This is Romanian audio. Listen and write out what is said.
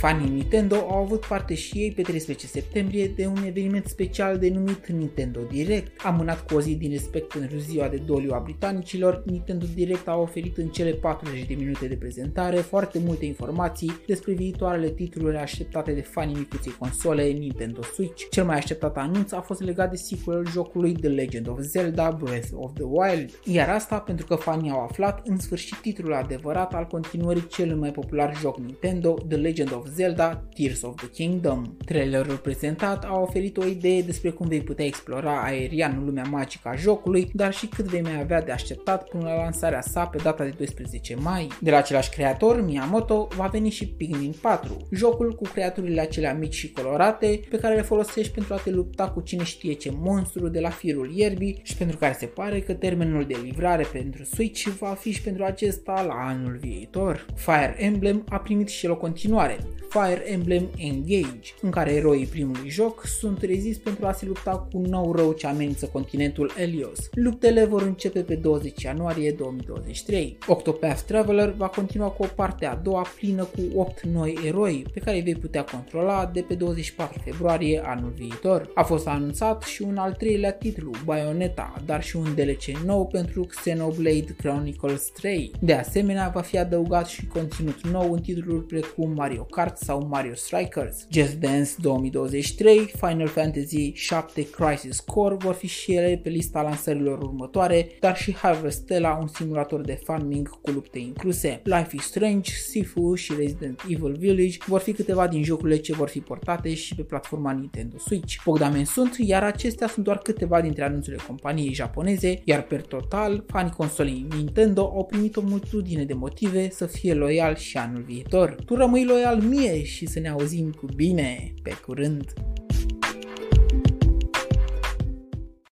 Fanii Nintendo au avut parte și ei pe 13 septembrie de un eveniment special denumit Nintendo Direct. Amânat cu o zi din respect pentru ziua de doliu a britanicilor, Nintendo Direct a oferit în cele 40 de minute de prezentare foarte multe informații despre viitoarele titluri așteptate de fanii micuței console Nintendo Switch. Cel mai așteptat anunț a fost legat de sequelul jocului The Legend of Zelda Breath of the Wild, iar asta pentru că fanii au aflat în sfârșit titlul adevărat al continuării celui mai popular joc Nintendo, The Legend of Zelda Tears of the Kingdom. Trailerul prezentat a oferit o idee despre cum vei putea explora aerian lumea magică a jocului, dar și cât vei mai avea de așteptat până la lansarea sa pe data de 12 mai. De la același creator, Miyamoto, va veni și Pikmin 4, jocul cu creaturile acelea mici și colorate pe care le folosești pentru a te lupta cu cine știe ce monstru de la firul ierbii și pentru care se pare că termenul de livrare pentru Switch va fi și pentru acesta la anul viitor. Fire Emblem a primit și el o continuare, Fire Emblem Engage, în care eroii primului joc sunt rezis pentru a se lupta cu un nou rău ce amenință continentul Elios. Luptele vor începe pe 20 ianuarie 2023. Octopath Traveler va continua cu o parte a doua plină cu 8 noi eroi pe care îi vei putea controla de pe 24 februarie anul viitor. A fost anunțat și un al treilea titlu, Bayonetta, dar și un DLC nou pentru Xenoblade Chronicles 3. De asemenea, va fi adăugat și conținut nou în titluri precum Mario Kart sau Mario Strikers. Just Dance 2023, Final Fantasy 7 Crisis Core vor fi și ele pe lista lansărilor următoare, dar și Harvestella, un simulator de farming cu lupte incluse. Life is Strange, Sifu și Resident Evil Village vor fi câteva din jocurile ce vor fi portate și pe platforma Nintendo Switch. Bogdamen sunt, iar acestea sunt doar câteva dintre anunțurile companiei japoneze, iar per total, fanii consolei Nintendo au primit o multitudine de motive să fie loial și anul viitor. Tu rămâi loial mie și să ne auzim cu bine. Pe curând!